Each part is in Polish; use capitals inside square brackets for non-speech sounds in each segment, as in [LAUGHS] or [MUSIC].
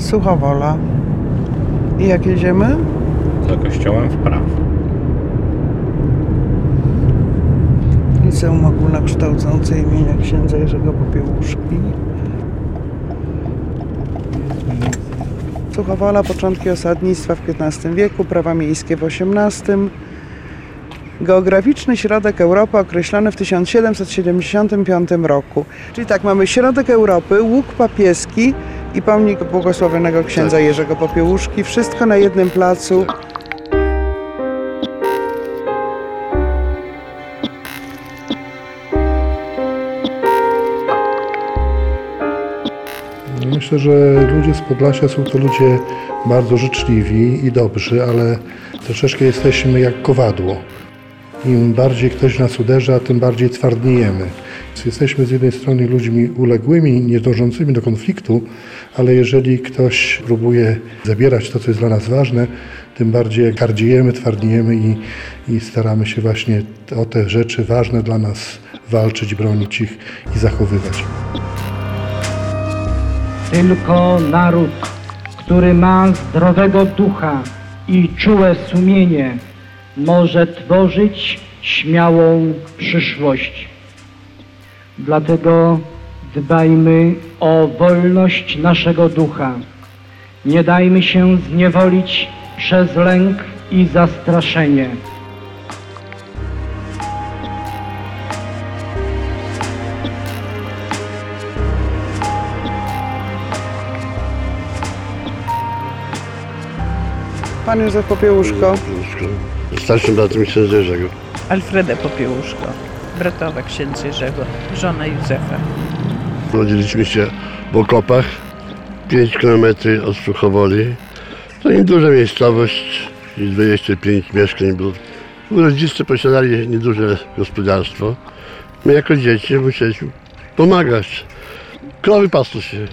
Suchowola. I jak jedziemy? Za kościołem w prawo. Liceum Ogólnokształcące imienia księdza Jerzego Popiełuszki. Suchowola, początki osadnictwa w XV wieku, prawa miejskie w XVIII. Geograficzny środek Europy określony w 1775 roku. Czyli tak, mamy środek Europy, łuk papieski i pomnik błogosławionego księdza Jerzego Popiełuszki. Wszystko na jednym placu. Myślę, że ludzie z Podlasia są to ludzie bardzo życzliwi i dobrzy, ale troszeczkę jesteśmy jak kowadło. Im bardziej ktoś nas uderza, tym bardziej twardniejemy. Jesteśmy z jednej strony ludźmi uległymi, nie dążącymi do konfliktu, ale jeżeli ktoś próbuje zabierać to, co jest dla nas ważne, tym bardziej gardziejemy, twardniejemy i, i staramy się właśnie o te rzeczy ważne dla nas walczyć, bronić ich i zachowywać. Tylko naród, który ma zdrowego ducha i czułe sumienie, może tworzyć śmiałą przyszłość. Dlatego dbajmy o wolność naszego ducha. Nie dajmy się zniewolić przez lęk i zastraszenie. Pan Józef Popiełuszko. Starszym bratem księdza Jerzego. Alfreda Popiełuszko, bratowa księdza Jerzego, żona Józefa. Urodziliśmy się w Okopach, 5 km od Suchowoli. To nieduża miejscowość, i 25 mieszkań było. Rodzice posiadali nieduże gospodarstwo. My jako dzieci musieliśmy pomagać. Krowy pasły się.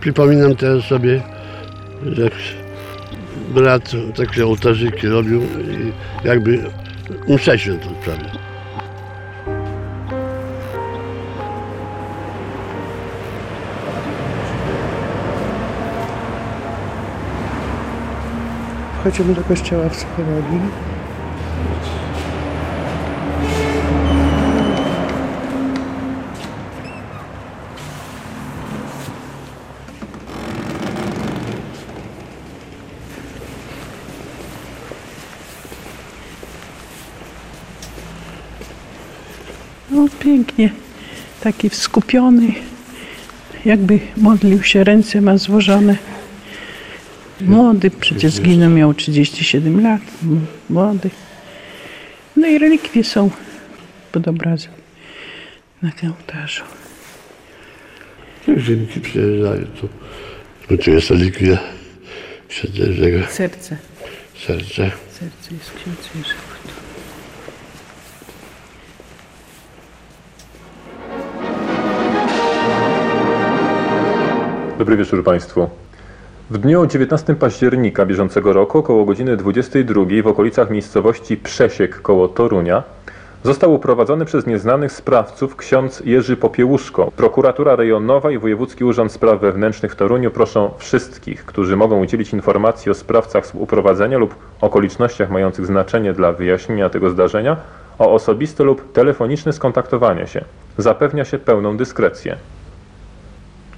Przypominam teraz sobie, jak brat takie ołtarzyki robił i jakby mszę świętą prawie. Wchodzimy do kościoła w Suchowoli. No pięknie, taki skupiony, jakby modlił się, ręce ma złożone. Młody, przecież zginął, miał 37 lat, młody. No i relikwie są pod obrazem na tym ołtarzu. Ziemki przyjeżdżają tu. Bo tu jest relikwia księdza. Serce, Serce. serce jest księdza Jerzego. Dobry wieczór Państwu. W dniu 19 października bieżącego roku około godziny 22 w okolicach miejscowości Przesiek koło Torunia został uprowadzony przez nieznanych sprawców ksiądz Jerzy Popiełuszko. Prokuratura rejonowa i Wojewódzki Urząd Spraw Wewnętrznych w Toruniu proszą wszystkich, którzy mogą udzielić informacji o sprawcach uprowadzenia lub okolicznościach mających znaczenie dla wyjaśnienia tego zdarzenia o osobiste lub telefoniczne skontaktowanie się. Zapewnia się pełną dyskrecję.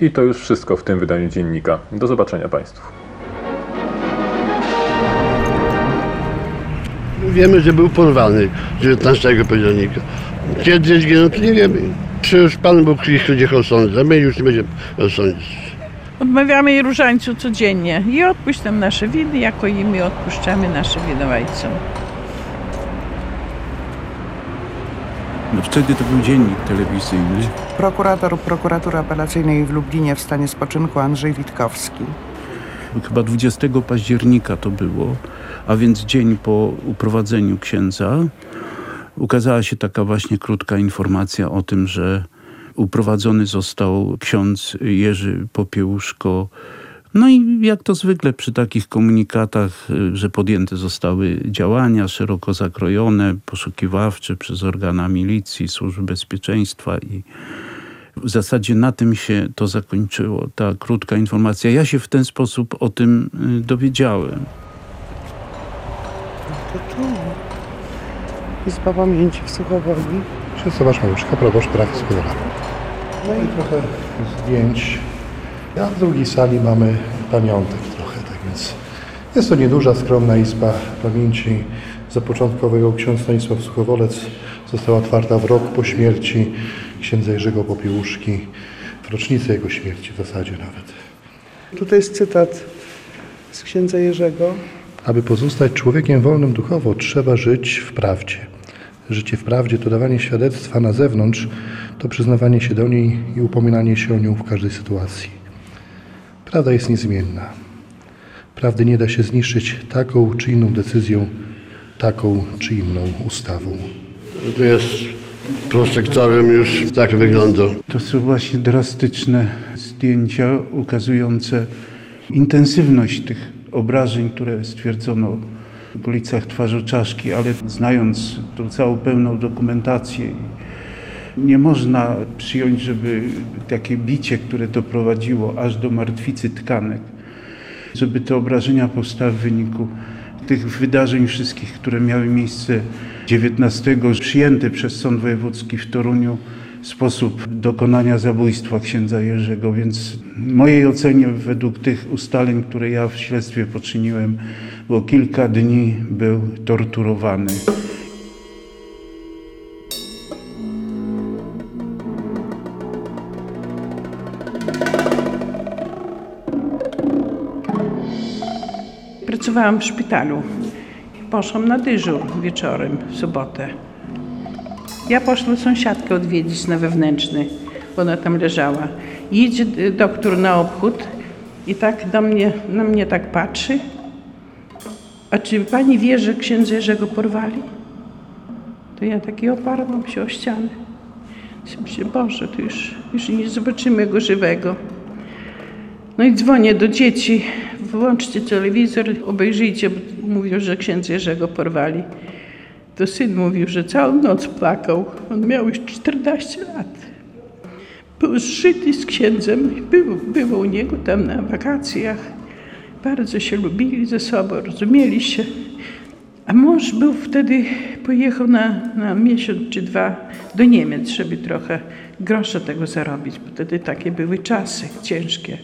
I to już wszystko w tym wydaniu dziennika. Do zobaczenia Państwu. Wiemy, że był porwany 19 października. Kiedy zginął, to nie wiemy. Czy już Pan Bóg ich ludzie osądza, my już nie będziemy osądzić. Odmawiamy jej różańcu codziennie i odpuść nam nasze winy, jako i my odpuszczamy naszym winowajcom. No wtedy to był dziennik telewizyjny. Prokurator prokuratury apelacyjnej w Lublinie w stanie spoczynku Andrzej Witkowski. Chyba 20 października to było, a więc dzień po uprowadzeniu księdza. Ukazała się taka właśnie krótka informacja o tym, że uprowadzony został ksiądz Jerzy Popiełuszko. No i jak to zwykle przy takich komunikatach, y, że podjęte zostały działania szeroko zakrojone, poszukiwawcze przez organa milicji, służb bezpieczeństwa i W zasadzie na tym się to zakończyło, ta krótka informacja. Ja się w ten sposób o tym y, dowiedziałem. To tu. Izba Pamięci w Suchowoli. Ksiądz Tomasz Małyszka, proboszcz parafii. No i trochę zdjęć. A w drugiej sali mamy pamiątek trochę, tak więc jest to nieduża, skromna izba pamięci zapoczątkowego ksiądz Stanisław Suchowolec. Została otwarta w rok po śmierci księdza Jerzego Popiełuszki, w rocznicę jego śmierci w zasadzie nawet. Tutaj jest cytat z księdza Jerzego. Aby pozostać człowiekiem wolnym duchowo, trzeba żyć w prawdzie. Życie w prawdzie to dawanie świadectwa na zewnątrz, to przyznawanie się do niej i upominanie się o nią w każdej sytuacji. Prawda jest niezmienna. Prawdy nie da się zniszczyć taką czy inną decyzją, taką czy inną ustawą. To jest prosektorem już tak wygląda. To są właśnie drastyczne zdjęcia ukazujące intensywność tych obrażeń, które stwierdzono w okolicach twarzoczaszki, ale znając tą całą pełną dokumentację, nie można przyjąć, żeby takie bicie, które doprowadziło aż do martwicy tkanek, żeby te obrażenia powstały w wyniku tych wydarzeń wszystkich, które miały miejsce 19 przyjęty przez Sąd Wojewódzki w Toruniu sposób dokonania zabójstwa księdza Jerzego, więc w mojej ocenie według tych ustaleń, które ja w śledztwie poczyniłem, było kilka dni był torturowany. Pracowałam w szpitalu. Poszłam na dyżur wieczorem w sobotę. Ja poszłam sąsiadkę odwiedzić na wewnętrzny, bo ona tam leżała. Idzie y, doktor na obchód i tak do mnie, na mnie tak patrzy. A czy pani wie, że księdza Jerzego porwali? To ja taki oparłam się o ścianę. Myślę, Boże, to już, już nie zobaczymy go żywego. No i dzwonię do dzieci, włączcie telewizor, obejrzyjcie, mówią, że księdza Jerzego porwali. To syn mówił, że całą noc płakał. On miał już 14 lat. Był zżyty z księdzem, był, był u niego tam na wakacjach. Bardzo się lubili ze sobą, rozumieli się. A mąż był wtedy, pojechał na, na miesiąc czy dwa do Niemiec, żeby trochę grosza tego zarobić, bo wtedy takie były czasy ciężkie.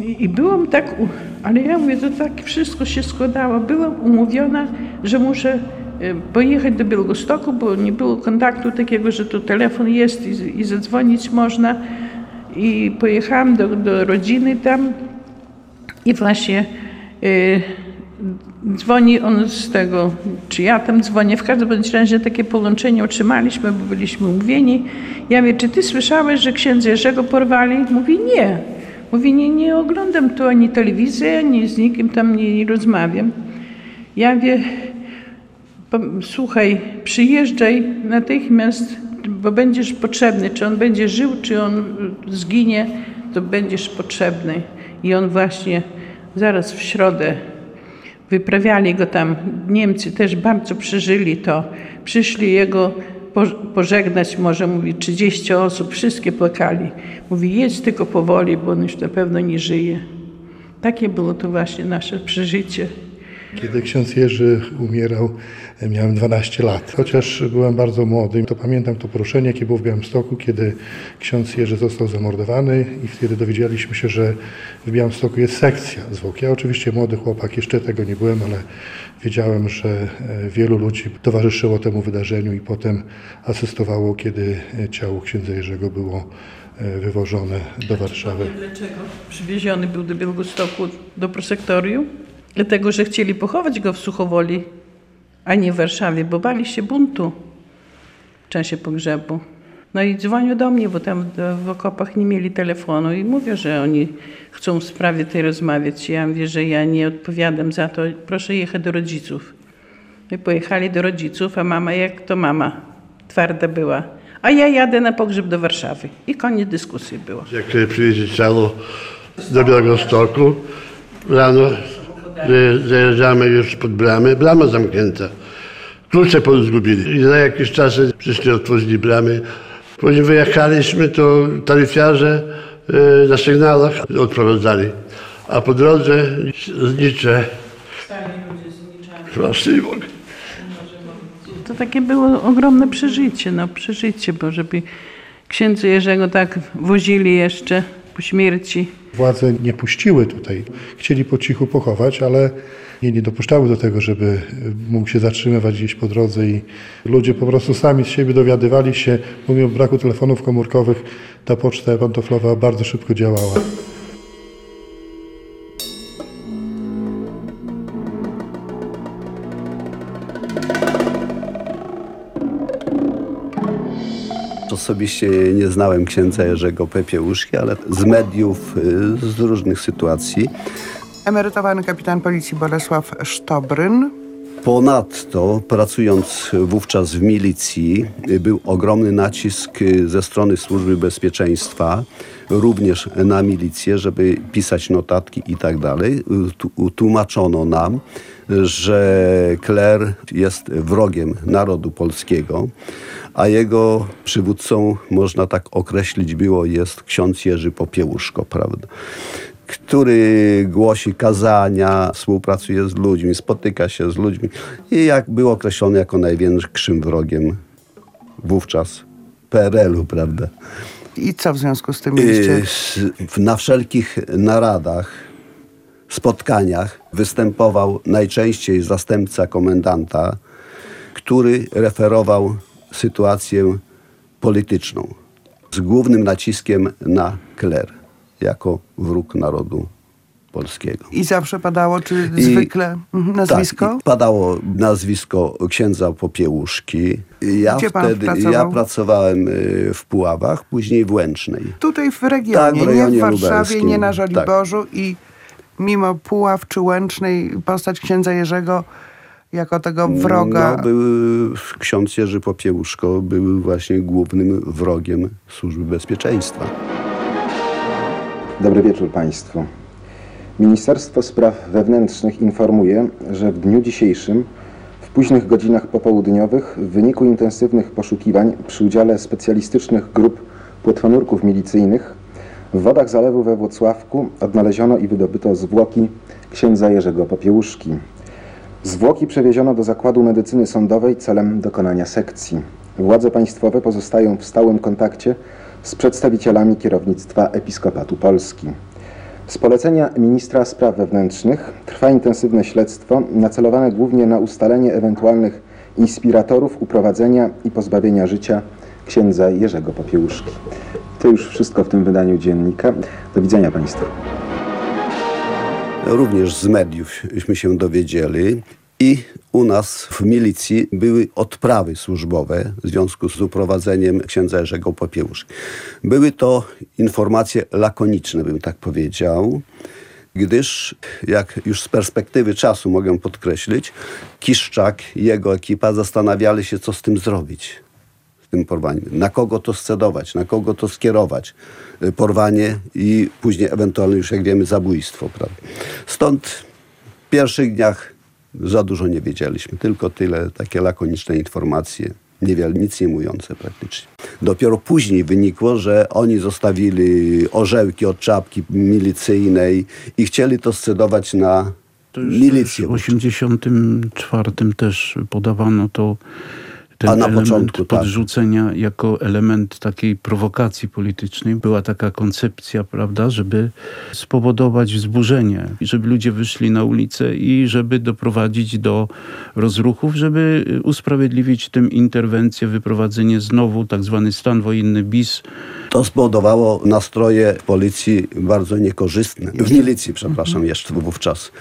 I, I byłam tak, ale ja mówię, to tak wszystko się składało. Byłam umówiona, że muszę e, pojechać do Białegostoku, bo nie było kontaktu takiego, że tu telefon jest i, i zadzwonić można. I pojechałam do, do rodziny tam i właśnie e, dzwoni on z tego, czy ja tam dzwonię, w każdym bądź razie takie połączenie otrzymaliśmy, bo byliśmy umówieni. Ja mówię, czy ty słyszałeś, że księdza Jerzego porwali? Mówi, nie. Mówi, nie, nie oglądam tu ani telewizji, ani z nikim tam nie, nie rozmawiam. Ja po- słuchaj, przyjeżdżaj natychmiast, bo będziesz potrzebny. Czy on będzie żył, czy on zginie, to będziesz potrzebny. I on właśnie zaraz w środę wyprawiali go tam. Niemcy też bardzo przeżyli to. Przyszli jego pożegnać, może mówi 30 osób, wszystkie płakali. Mówi, jedź tylko powoli, bo on już na pewno nie żyje. Takie było to właśnie nasze przeżycie. Kiedy ksiądz Jerzy umierał, miałem 12 lat. Chociaż byłem bardzo młody, to pamiętam to poruszenie, jakie było w Białymstoku, kiedy ksiądz Jerzy został zamordowany i wtedy dowiedzieliśmy się, że w Białymstoku jest sekcja zwłok. Ja oczywiście młody chłopak, jeszcze tego nie byłem, ale wiedziałem, że e, wielu ludzi towarzyszyło temu wydarzeniu i potem asystowało, kiedy ciało księdza Jerzego było e, wywożone do Warszawy. Dlaczego przywieziony był do Białegostoku do prosektorium? Dlatego, że chcieli pochować go w Suchowoli, a nie w Warszawie, bo bali się buntu w czasie pogrzebu. No i dzwonią do mnie, bo tam w- okopach nie mieli telefonu i mówią, że oni chcą w sprawie tej rozmawiać. Ja mówię, że ja nie odpowiadam za to, proszę jechać do rodziców. I pojechali do rodziców, a mama jak to mama, twarda była. A ja jadę na pogrzeb do Warszawy. I koniec dyskusji było. Jak przywiezie ciało do Białegostoku, rano zajeżdżamy już pod bramę, brama zamknięta. Klucze pozgubili. I za jakiś czas przyszli, otworzyli bramy, Później wyjechaliśmy, to taryfiarze y, na sygnałach odprowadzali. A po drodze znicze. Proszę Bóg. To takie było ogromne przeżycie, no przeżycie, bo żeby księdza Jerzego tak wozili jeszcze po śmierci. Władze nie puściły tutaj. Chcieli po cichu pochować, ale nie, nie dopuszczały do tego, żeby mógł się zatrzymywać gdzieś po drodze i ludzie po prostu sami z siebie dowiadywali się, pomimo braku telefonów komórkowych, ta poczta pantoflowa bardzo szybko działała. Osobiście nie znałem księdza Jerzego Pepiełuszki, ale z mediów, y, z różnych sytuacji. Emerytowany kapitan policji Bolesław Sztobryn. Ponadto, pracując wówczas w milicji, y, był ogromny nacisk y, ze strony Służby Bezpieczeństwa, również na milicję, żeby pisać notatki i tak dalej. Tłumaczono nam, że Kler jest wrogiem narodu polskiego, a jego przywódcą, można tak określić było, jest ksiądz Jerzy Popiełuszko, prawda? który głosi kazania, współpracuje z ludźmi, spotyka się z ludźmi i jak był określony jako największym wrogiem wówczas PRL-u, prawda? I co w związku z tym mieliście? Na wszelkich naradach, spotkaniach występował najczęściej zastępca komendanta, który referował sytuację polityczną z głównym naciskiem na kler jako wróg narodu polskiego. I zawsze padało, czy I- zwykle nazwisko? Tak, padało nazwisko księdza Popiełuszki. Ja Gdzie wtedy pracował? ja pracowałem y, w Puławach, później w Łęcznej. Tutaj w regionie, Tak, w nie w Warszawie, lubelskim. nie na Tak. Żoliborzu i mimo Puław czy Łęcznej postać księdza Jerzego jako tego wroga. No, był, ksiądz Jerzy Popiełuszko był właśnie głównym wrogiem służby bezpieczeństwa. Dobry wieczór Państwu. Ministerstwo Spraw Wewnętrznych informuje, że w dniu dzisiejszym w późnych godzinach popołudniowych w wyniku intensywnych poszukiwań przy udziale specjalistycznych grup płetwonurków milicyjnych w wodach zalewu we Włocławku odnaleziono i wydobyto zwłoki księdza Jerzego Popiełuszki. Zwłoki przewieziono do Zakładu Medycyny Sądowej celem dokonania sekcji. Władze państwowe pozostają w stałym kontakcie z przedstawicielami kierownictwa Episkopatu Polski. Z polecenia ministra spraw wewnętrznych trwa intensywne śledztwo nacelowane głównie na ustalenie ewentualnych inspiratorów uprowadzenia i pozbawienia życia księdza Jerzego Popiełuszki. To już wszystko w tym wydaniu dziennika. Do widzenia Państwu. Również z mediówśmy się dowiedzieli i u nas w milicji były odprawy służbowe w związku z uprowadzeniem księdza Jerzego Popiełuszki. Były to informacje lakoniczne, bym tak powiedział, gdyż, jak już z perspektywy czasu mogę podkreślić, Kiszczak i jego ekipa zastanawiali się, co z tym zrobić tym porwaniem. Na kogo to scedować, na kogo to skierować. Y, Porwanie i później ewentualnie już, jak wiemy, zabójstwo. Prawda? Stąd w pierwszych dniach za dużo nie wiedzieliśmy. Tylko tyle, takie lakoniczne informacje. Niewiele, nic nie mówiące praktycznie. Dopiero później wynikło, że oni zostawili orzełki od czapki milicyjnej i chcieli to scedować na milicję. w 84 też podawano to ten A na element początku, tak. podrzucenia jako element takiej prowokacji politycznej. Była taka koncepcja, prawda, żeby spowodować wzburzenie, żeby ludzie wyszli na ulicę i żeby doprowadzić do rozruchów, żeby usprawiedliwić tym interwencję, wyprowadzenie znowu tak zwany stan wojenny bis. To spowodowało nastroje w policji bardzo niekorzystne. W milicji, przepraszam, jeszcze wówczas.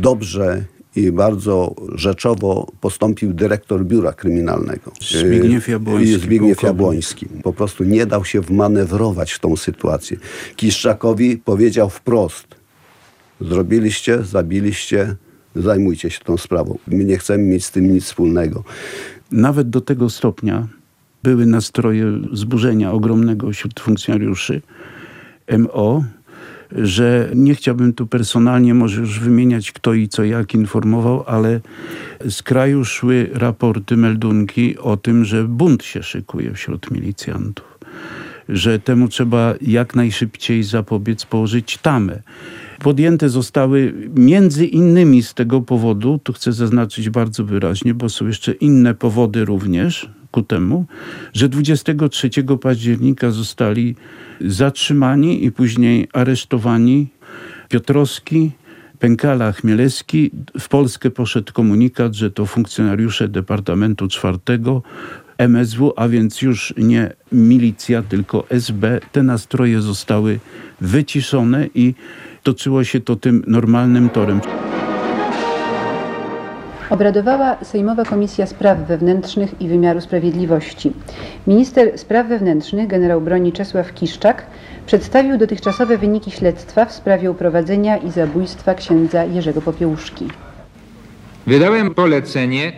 Dobrze i bardzo rzeczowo postąpił dyrektor biura kryminalnego. Zbigniew Yy, Jabłoński, Zbigniew. Jabłoński. Po prostu nie dał się wmanewrować w tą sytuację. Kiszczakowi powiedział wprost, zrobiliście, zabiliście, zajmujcie się tą sprawą. My nie chcemy mieć z tym nic wspólnego. Nawet do tego stopnia były nastroje zburzenia ogromnego wśród funkcjonariuszy MO, że nie chciałbym tu personalnie może już wymieniać kto i co jak informował, ale z kraju szły raporty, meldunki o tym, że bunt się szykuje wśród milicjantów. że temu trzeba jak najszybciej zapobiec, położyć tamę. Podjęte zostały między innymi z tego powodu, tu chcę zaznaczyć bardzo wyraźnie, bo są jeszcze inne powody również ku temu, że 23 października zostali zatrzymani i później aresztowani Piotrowski, Pękala, Chmielewski. W Polskę poszedł komunikat, że to funkcjonariusze Departamentu czwartego MSW, a więc już nie milicja, tylko SB. Te nastroje zostały wyciszone i toczyło się to tym normalnym torem. Obradowała Sejmowa Komisja Spraw Wewnętrznych i Wymiaru Sprawiedliwości. Minister Spraw Wewnętrznych generał broni Czesław Kiszczak przedstawił dotychczasowe wyniki śledztwa w sprawie uprowadzenia i zabójstwa księdza Jerzego Popiełuszki. Wydałem polecenie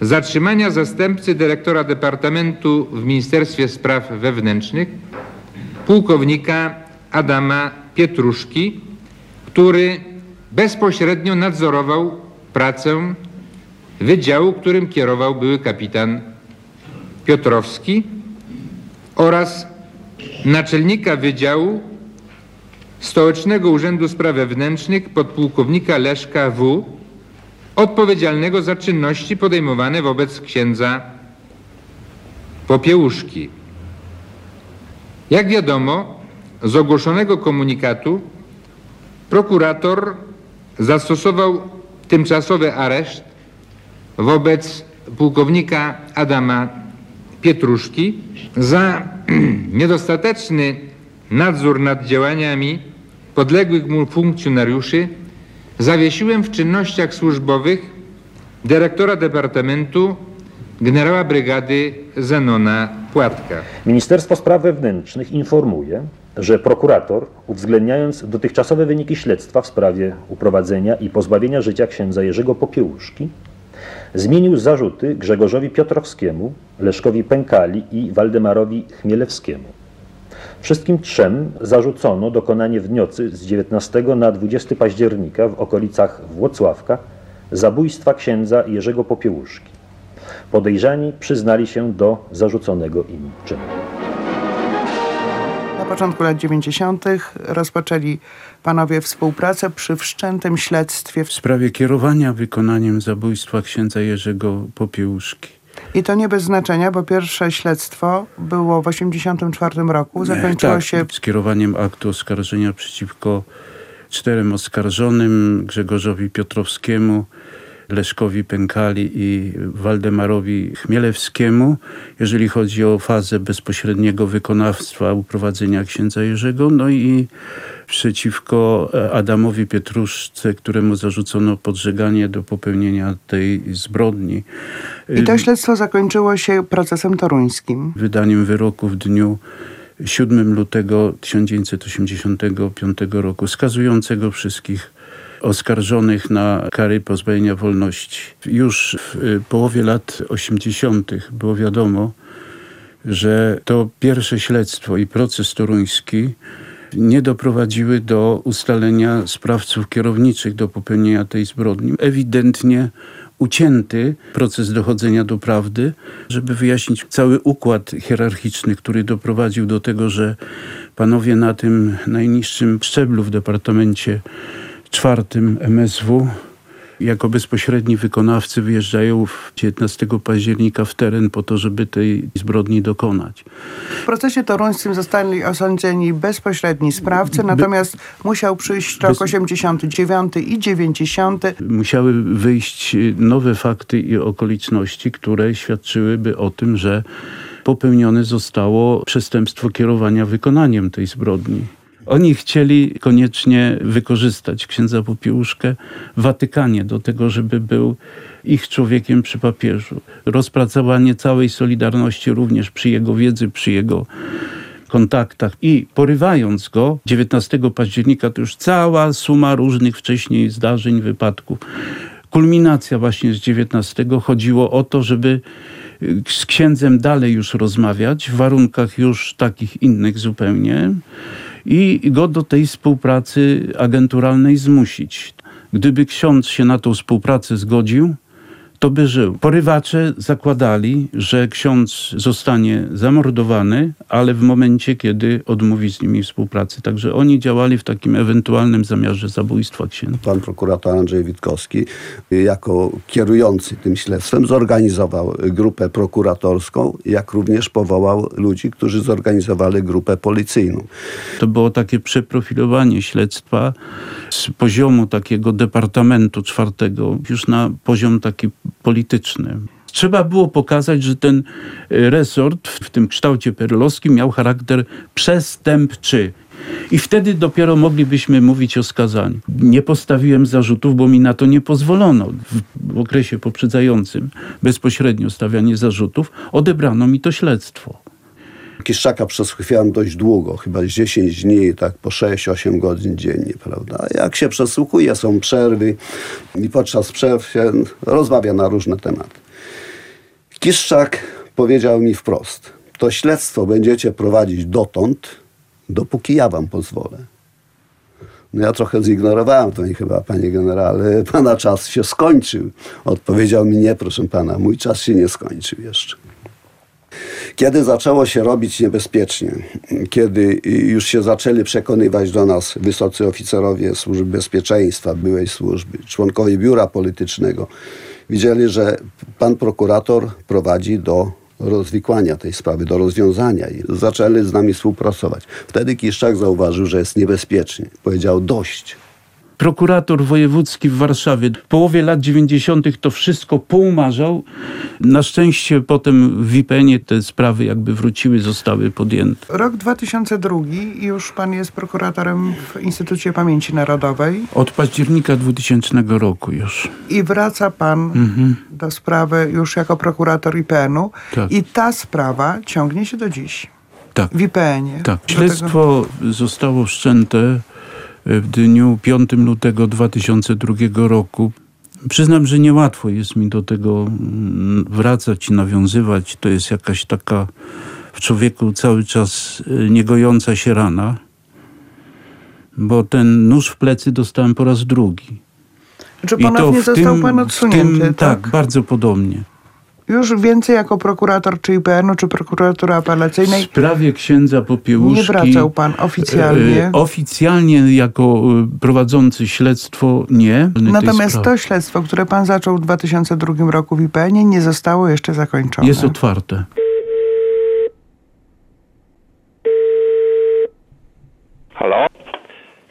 zatrzymania zastępcy dyrektora Departamentu w Ministerstwie Spraw Wewnętrznych, pułkownika Adama Pietruszki, który bezpośrednio nadzorował pracę wydziału, którym kierował były kapitan Piotrowski oraz naczelnika Wydziału Stołecznego Urzędu Spraw Wewnętrznych podpułkownika Leszka W., odpowiedzialnego za czynności podejmowane wobec księdza Popiełuszki. Jak wiadomo, z ogłoszonego komunikatu prokurator zastosował tymczasowy areszt wobec pułkownika Adama Pietruszki za [CLEARS THROAT] niedostateczny nadzór nad działaniami podległych mu funkcjonariuszy zawiesiłem w czynnościach służbowych dyrektora Departamentu generała brygady Zenona Płatka. Ministerstwo Spraw Wewnętrznych informuje, że prokurator, uwzględniając dotychczasowe wyniki śledztwa w sprawie uprowadzenia i pozbawienia życia księdza Jerzego Popiełuszki, zmienił zarzuty Grzegorzowi Piotrowskiemu, Leszkowi Pękali i Waldemarowi Chmielewskiemu. Wszystkim trzem zarzucono dokonanie w nocy z 19 na 20 października w okolicach Włocławka zabójstwa księdza Jerzego Popiełuszki. Podejrzani przyznali się do zarzuconego im czynu. Na początku lat 90. rozpoczęli panowie współpracę przy wszczętym śledztwie. W sprawie kierowania wykonaniem zabójstwa księdza Jerzego Popiełuszki. I to nie bez znaczenia, bo pierwsze śledztwo było w 1984 roku. Zakończyło tak, się skierowaniem aktu oskarżenia przeciwko czterem oskarżonym Grzegorzowi Piotrowskiemu, Leszkowi Pękali i Waldemarowi Chmielewskiemu, jeżeli chodzi o fazę bezpośredniego wykonawstwa uprowadzenia księdza Jerzego, no i przeciwko Adamowi Pietruszce, któremu zarzucono podżeganie do popełnienia tej zbrodni. I to śledztwo zakończyło się procesem toruńskim. Wydaniem wyroku w dniu 7 lutego 1985 roku, skazującego wszystkich oskarżonych na kary pozbawienia wolności. Już w połowie lat 80. było wiadomo, że to pierwsze śledztwo i proces toruński nie doprowadziły do ustalenia sprawców kierowniczych do popełnienia tej zbrodni. Ewidentnie ucięty proces dochodzenia do prawdy, żeby wyjaśnić cały układ hierarchiczny, który doprowadził do tego, że panowie na tym najniższym szczeblu w Departamencie czwartym MSW jako bezpośredni wykonawcy wyjeżdżają 19 października w teren po to, żeby tej zbrodni dokonać. W procesie toruńskim zostali osądzeni bezpośredni sprawcy, natomiast musiał przyjść rok 89 i 90. Musiały wyjść nowe fakty i okoliczności, które świadczyłyby o tym, że popełnione zostało przestępstwo kierowania wykonaniem tej zbrodni. Oni chcieli koniecznie wykorzystać księdza Popiełuszkę w Watykanie do tego, żeby był ich człowiekiem przy papieżu. Rozpracowanie całej Solidarności również przy jego wiedzy, przy jego kontaktach i porywając go 19 października to już cała suma różnych wcześniej zdarzeń, wypadków. Kulminacja właśnie z 19 chodziło o to, żeby z księdzem dalej już rozmawiać w warunkach już takich innych zupełnie i go do tej współpracy agenturalnej zmusić. Gdyby ksiądz się na tą współpracę zgodził, to by żył. Porywacze zakładali, że ksiądz zostanie zamordowany, ale w momencie, kiedy odmówi z nimi współpracy. Także oni działali w takim ewentualnym zamiarze zabójstwa księdza. Pan prokurator Andrzej Witkowski, jako kierujący tym śledztwem, zorganizował grupę prokuratorską, jak również powołał ludzi, którzy zorganizowali grupę policyjną. To było takie przeprofilowanie śledztwa z poziomu takiego departamentu czwartego już na poziom taki polityczny. Trzeba było pokazać, że ten e, resort w tym kształcie perlowskim miał charakter przestępczy. I wtedy dopiero moglibyśmy mówić o skazaniu. Nie postawiłem zarzutów, bo mi na to nie pozwolono. W okresie poprzedzającym bezpośrednio stawianie zarzutów odebrano mi to śledztwo. Kiszczaka przesłuchiwałem dość długo, chyba 10 dni, tak po 6-8 godzin dziennie, prawda. Jak się przesłuchuje, są przerwy i podczas przerw się rozmawia na różne tematy. Kiszczak powiedział mi wprost, to śledztwo będziecie prowadzić dotąd, dopóki ja wam pozwolę. No ja trochę zignorowałem to i chyba, panie generale, [LAUGHS] pana czas się skończył. Odpowiedział mi, nie proszę pana, mój czas się nie skończył jeszcze. Kiedy zaczęło się robić niebezpiecznie, kiedy już się zaczęli przekonywać do nas wysocy oficerowie służby bezpieczeństwa, byłej służby, członkowie biura politycznego, widzieli, że pan prokurator prowadzi do rozwikłania tej sprawy, do rozwiązania i zaczęli z nami współpracować. Wtedy Kiszczak zauważył, że jest niebezpiecznie. Powiedział dość. Prokurator wojewódzki w Warszawie w połowie lat 90. to wszystko poumarzał. Na szczęście potem w IPN-ie te sprawy jakby wróciły, zostały podjęte. Rok 2002 i już pan jest prokuratorem w Instytucie Pamięci Narodowej. Od października 2000 roku już. I wraca pan Mhm. do sprawy już jako prokurator IPN-u. Tak. I ta sprawa ciągnie się do dziś. Tak. W IPN-ie. Tak. Do tego- Śledztwo zostało wszczęte w dniu 5 lutego 2002 roku. Przyznam, że niełatwo jest mi do tego mm, wracać i nawiązywać. To jest jakaś taka w człowieku cały czas y, niegojąca się rana, bo ten nóż w plecy dostałem po raz drugi. Czy I ponownie w został tym- pan odsunięty? tym, tak? tak, bardzo podobnie. Już więcej jako prokurator czy IPN-u, czy prokuratury W apelacyjnej sprawie księdza Popiełuszki... nie wracał pan oficjalnie. E, Oficjalnie jako e, prowadzący śledztwo nie. Natomiast to śledztwo, które pan zaczął w 2002 roku w IPN-ie, nie zostało jeszcze zakończone. jest otwarte. Halo?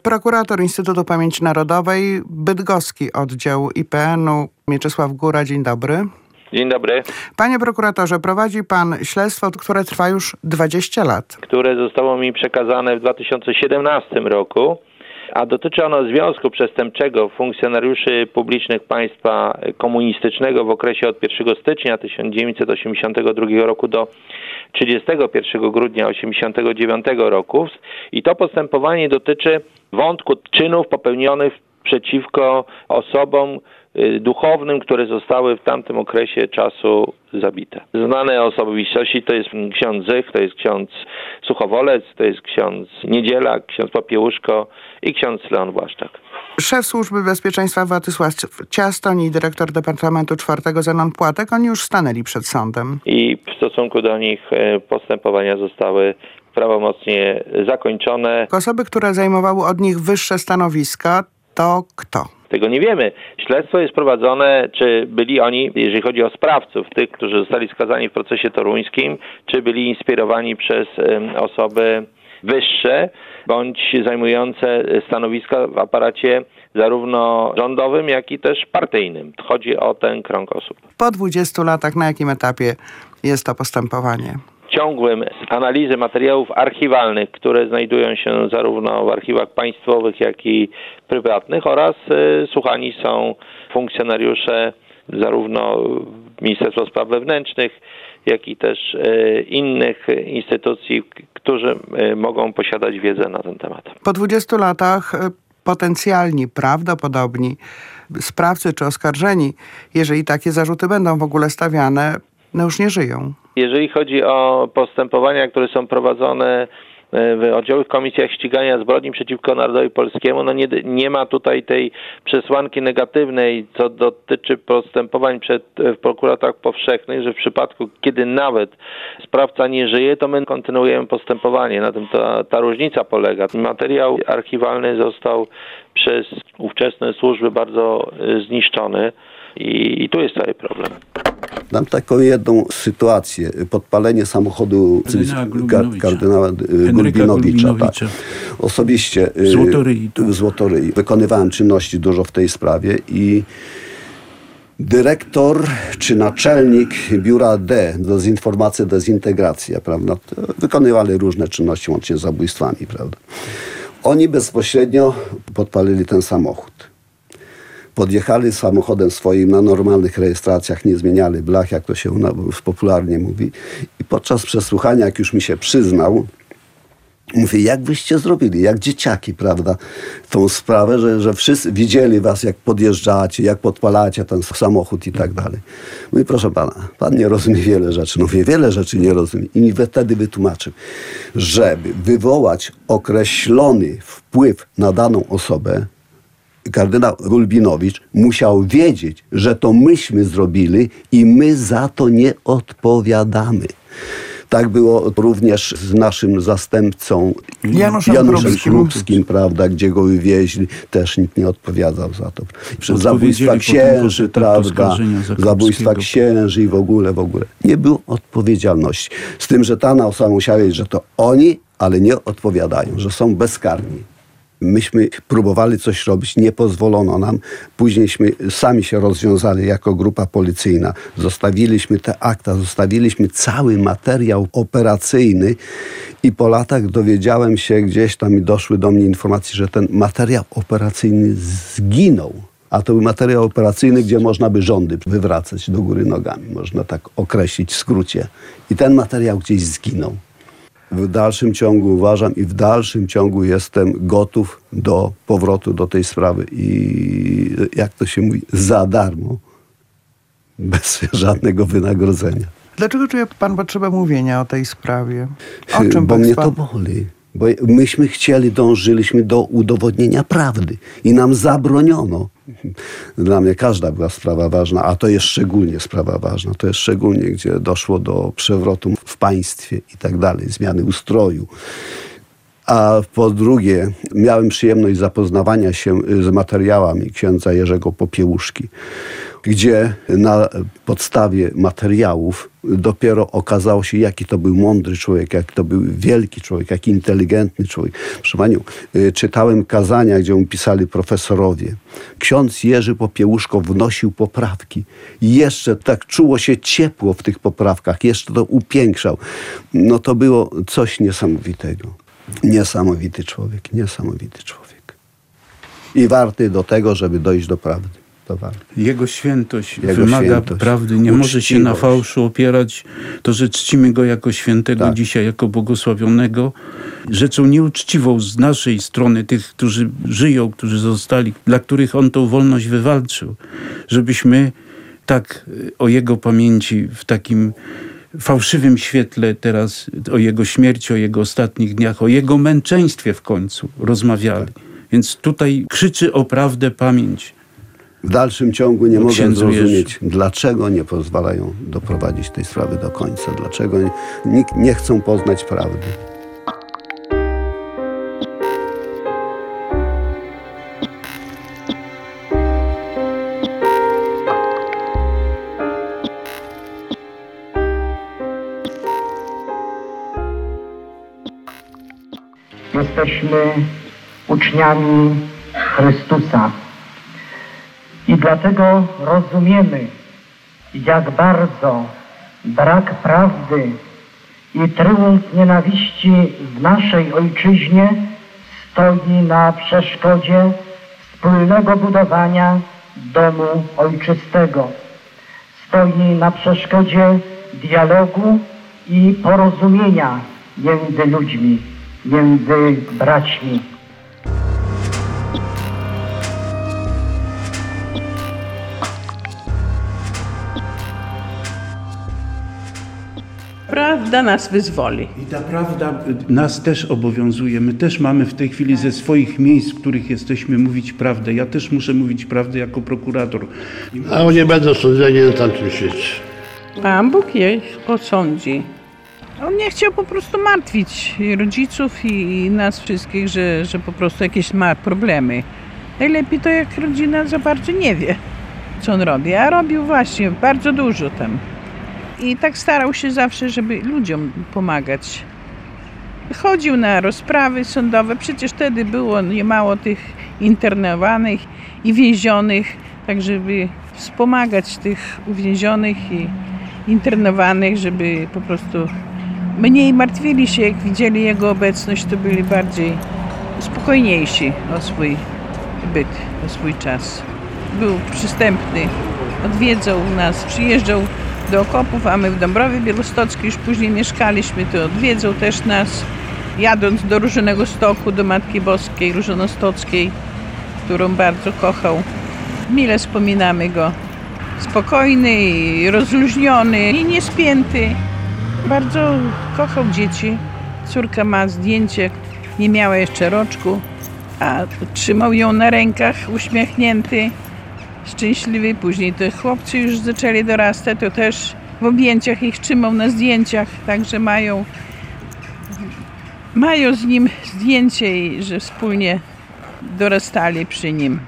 Prokurator Instytutu Pamięci Narodowej, Bydgoski Oddział IPN-u, Mieczysław Góra, dzień dobry. Dzień dobry. Panie prokuratorze, prowadzi pan śledztwo, które trwa już 20 lat. Które zostało mi przekazane w 2017 roku, a dotyczy ono związku przestępczego funkcjonariuszy publicznych państwa komunistycznego w okresie od 1 stycznia 1982 roku do 31 grudnia 1989 roku. I to postępowanie dotyczy wątku czynów popełnionych przeciwko osobom duchownym, które zostały w tamtym okresie czasu zabite. Znane osobistości to jest ksiądz Zych, to jest ksiądz Suchowolec, to jest ksiądz Niedziela, ksiądz Popiełuszko i ksiądz Leon Błaszczak. Szef Służby Bezpieczeństwa Władysław Ciastoń i dyrektor Departamentu czwartego Zenon Płatek, oni już stanęli przed sądem. I w stosunku do nich e, postępowania zostały prawomocnie zakończone. Osoby, które zajmowały od nich wyższe stanowiska, to kto? Tego nie wiemy. Śledztwo jest prowadzone, czy byli oni, jeżeli chodzi o sprawców, tych, którzy zostali skazani w procesie toruńskim, czy byli inspirowani przez osoby wyższe, bądź zajmujące stanowiska w aparacie zarówno rządowym, jak i też partyjnym. Chodzi o ten krąg osób. Po 20 latach na jakim etapie jest to postępowanie? Ciągłym analizy materiałów archiwalnych, które znajdują się zarówno w archiwach państwowych, jak i prywatnych oraz y, słuchani są funkcjonariusze zarówno Ministerstwa Spraw Wewnętrznych, jak i też y, innych instytucji, którzy y, mogą posiadać wiedzę na ten temat. Po 20 latach potencjalni, prawdopodobni sprawcy czy oskarżeni, jeżeli takie zarzuty będą w ogóle stawiane, no już nie żyją. Jeżeli chodzi o postępowania, które są prowadzone e, w oddziałowych komisjach ścigania zbrodni przeciwko narodowi polskiemu, no nie, nie ma tutaj tej przesłanki negatywnej, co dotyczy postępowań przed w prokuratorach powszechnych, że w przypadku, kiedy nawet sprawca nie żyje, to my kontynuujemy postępowanie. Na tym ta, ta różnica polega. Materiał archiwalny został przez ówczesne służby bardzo zniszczony i, i tu jest cały problem. Dam taką jedną sytuację. Podpalenie samochodu Kardynała kardynała y, Gulbinowicza. Tak. Osobiście y, Złotoryi, tak. Złotoryi wykonywałem czynności dużo w tej sprawie i dyrektor czy naczelnik biura D, dezinformacja, dezintegracja, prawda, wykonywali różne czynności łącznie z zabójstwami, prawda. Oni bezpośrednio podpalili ten samochód. Podjechali samochodem swoim na normalnych rejestracjach, nie zmieniali blach, jak to się popularnie mówi. I podczas przesłuchania, jak już mi się przyznał, Mówię, jak wyście zrobili, jak dzieciaki, prawda, tą sprawę, że, że wszyscy widzieli was, jak podjeżdżacie, jak podpalacie ten samochód i tak dalej. Mówię, proszę pana, pan nie rozumie wiele rzeczy. Mówię, wiele rzeczy nie rozumie. I mi wtedy wytłumaczył, żeby wywołać określony wpływ na daną osobę, kardynał Gulbinowicz musiał wiedzieć, że to myśmy zrobili i my za to nie odpowiadamy. Tak było również z naszym zastępcą Januszem Januszem Krupskim. Krupskim, prawda, gdzie go wywieźli. Też nikt nie odpowiadał za to. Przez zabójstwa księży, po prawda, zabójstwa księży i w ogóle, w ogóle. Nie było odpowiedzialności. Z tym, że ta osoba musiała wiedzieć, że to oni, ale nie odpowiadają, że są bezkarni. Myśmy próbowali coś robić, nie pozwolono nam. Późniejśmy sami się rozwiązali jako grupa policyjna. Zostawiliśmy te akta, zostawiliśmy cały materiał operacyjny i po latach dowiedziałem się gdzieś tam i doszły do mnie informacje, że ten materiał operacyjny zginął. A to był materiał operacyjny, gdzie można by rządy wywracać do góry nogami, można tak określić w skrócie. I ten materiał gdzieś zginął w dalszym ciągu uważam i w dalszym ciągu jestem gotów do powrotu do tej sprawy i jak to się mówi, za darmo, bez [LAUGHS] żadnego wynagrodzenia. Dlaczego czuje pan potrzebę mówienia o tej sprawie? O czym Bo mnie to boli. Bo myśmy chcieli, dążyliśmy do udowodnienia prawdy i nam zabroniono. Dla mnie każda była sprawa ważna, a to jest szczególnie sprawa ważna. To jest szczególnie, gdzie doszło do przewrotu w państwie i tak dalej, zmiany ustroju. A po drugie, miałem przyjemność zapoznawania się z materiałami księdza Jerzego Popiełuszki, gdzie na podstawie materiałów dopiero okazało się, jaki to był mądry człowiek, jaki to był wielki człowiek, jaki inteligentny człowiek. Proszę Panią, y, czytałem kazania, gdzie mu pisali profesorowie. Ksiądz Jerzy Popiełuszko wnosił poprawki. I jeszcze tak czuło się ciepło w tych poprawkach, jeszcze to upiększał. No to było coś niesamowitego. Niesamowity człowiek, niesamowity człowiek. I warty do tego, żeby dojść do prawdy. To warto. Jego świętość Jego wymaga świętość, prawdy. Nie może się na uczciwość. fałszu opierać. To, że czcimy go jako świętego Tak. dzisiaj, jako błogosławionego. Rzeczą nieuczciwą z naszej strony, tych, którzy żyją, którzy zostali, dla których on tą wolność wywalczył. Żebyśmy tak y, o jego pamięci w takim fałszywym świetle teraz o jego śmierci, o jego ostatnich dniach, o jego męczeństwie w końcu rozmawiali. Więc tutaj krzyczy o prawdę pamięć. W dalszym ciągu nie O mogę zrozumieć, dlaczego nie pozwalają doprowadzić tej sprawy do końca. Dlaczego nie, nikt nie chcą poznać prawdy. Jesteśmy uczniami Chrystusa dlatego rozumiemy, jak bardzo brak prawdy i tryumf nienawiści w naszej ojczyźnie stoi na przeszkodzie wspólnego budowania domu ojczystego. Stoi na przeszkodzie dialogu i porozumienia między ludźmi, między braćmi. Prawda nas wyzwoli. I ta prawda nas też obowiązuje. My też mamy w tej chwili ze swoich miejsc, w których jesteśmy, mówić prawdę. Ja też muszę mówić prawdę jako prokurator. A oni będą sądzeni na tamtym świecie. Pan Bóg je osądzi. On nie chciał po prostu martwić i rodziców i nas wszystkich, że, że po prostu jakieś ma problemy. Najlepiej to jak rodzina za bardzo nie wie, co on robi, a robił właśnie bardzo dużo tam. I tak starał się zawsze, żeby ludziom pomagać. Chodził na rozprawy sądowe, przecież wtedy było niemało tych internowanych i więzionych, tak żeby wspomagać tych uwięzionych i internowanych, żeby po prostu mniej martwili się, jak widzieli jego obecność, to byli bardziej spokojniejsi o swój byt, o swój czas. Był przystępny, odwiedzał nas, przyjeżdżał do okopów, a my w Dąbrowie Białostockiej już później mieszkaliśmy, to odwiedzał też nas, jadąc do Różanego Stoku, do Matki Boskiej Różanostockiej, którą bardzo kochał. Mile wspominamy go. Spokojny rozluźniony i niespięty. Bardzo kochał dzieci. Córka ma zdjęcie, nie miała jeszcze roczku, a trzymał ją na rękach, uśmiechnięty, szczęśliwy. Później te chłopcy już zaczęli dorastać, to też w objęciach ich trzymał na zdjęciach, także mają, mają z nim zdjęcie, że wspólnie dorastali przy nim.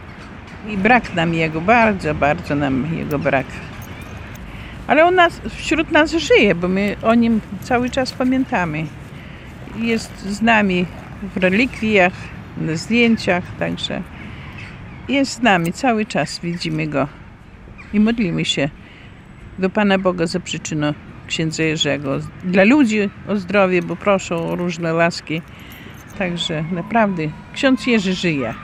I brak nam jego, bardzo, bardzo nam jego brak. Ale on nas, wśród nas żyje, bo my o nim cały czas pamiętamy. Jest z nami w relikwiach, na zdjęciach, także jest z nami cały czas, widzimy go i modlimy się do Pana Boga za przyczyną księdza Jerzego. Dla ludzi o zdrowie, bo proszą o różne łaski. Także naprawdę ksiądz Jerzy żyje.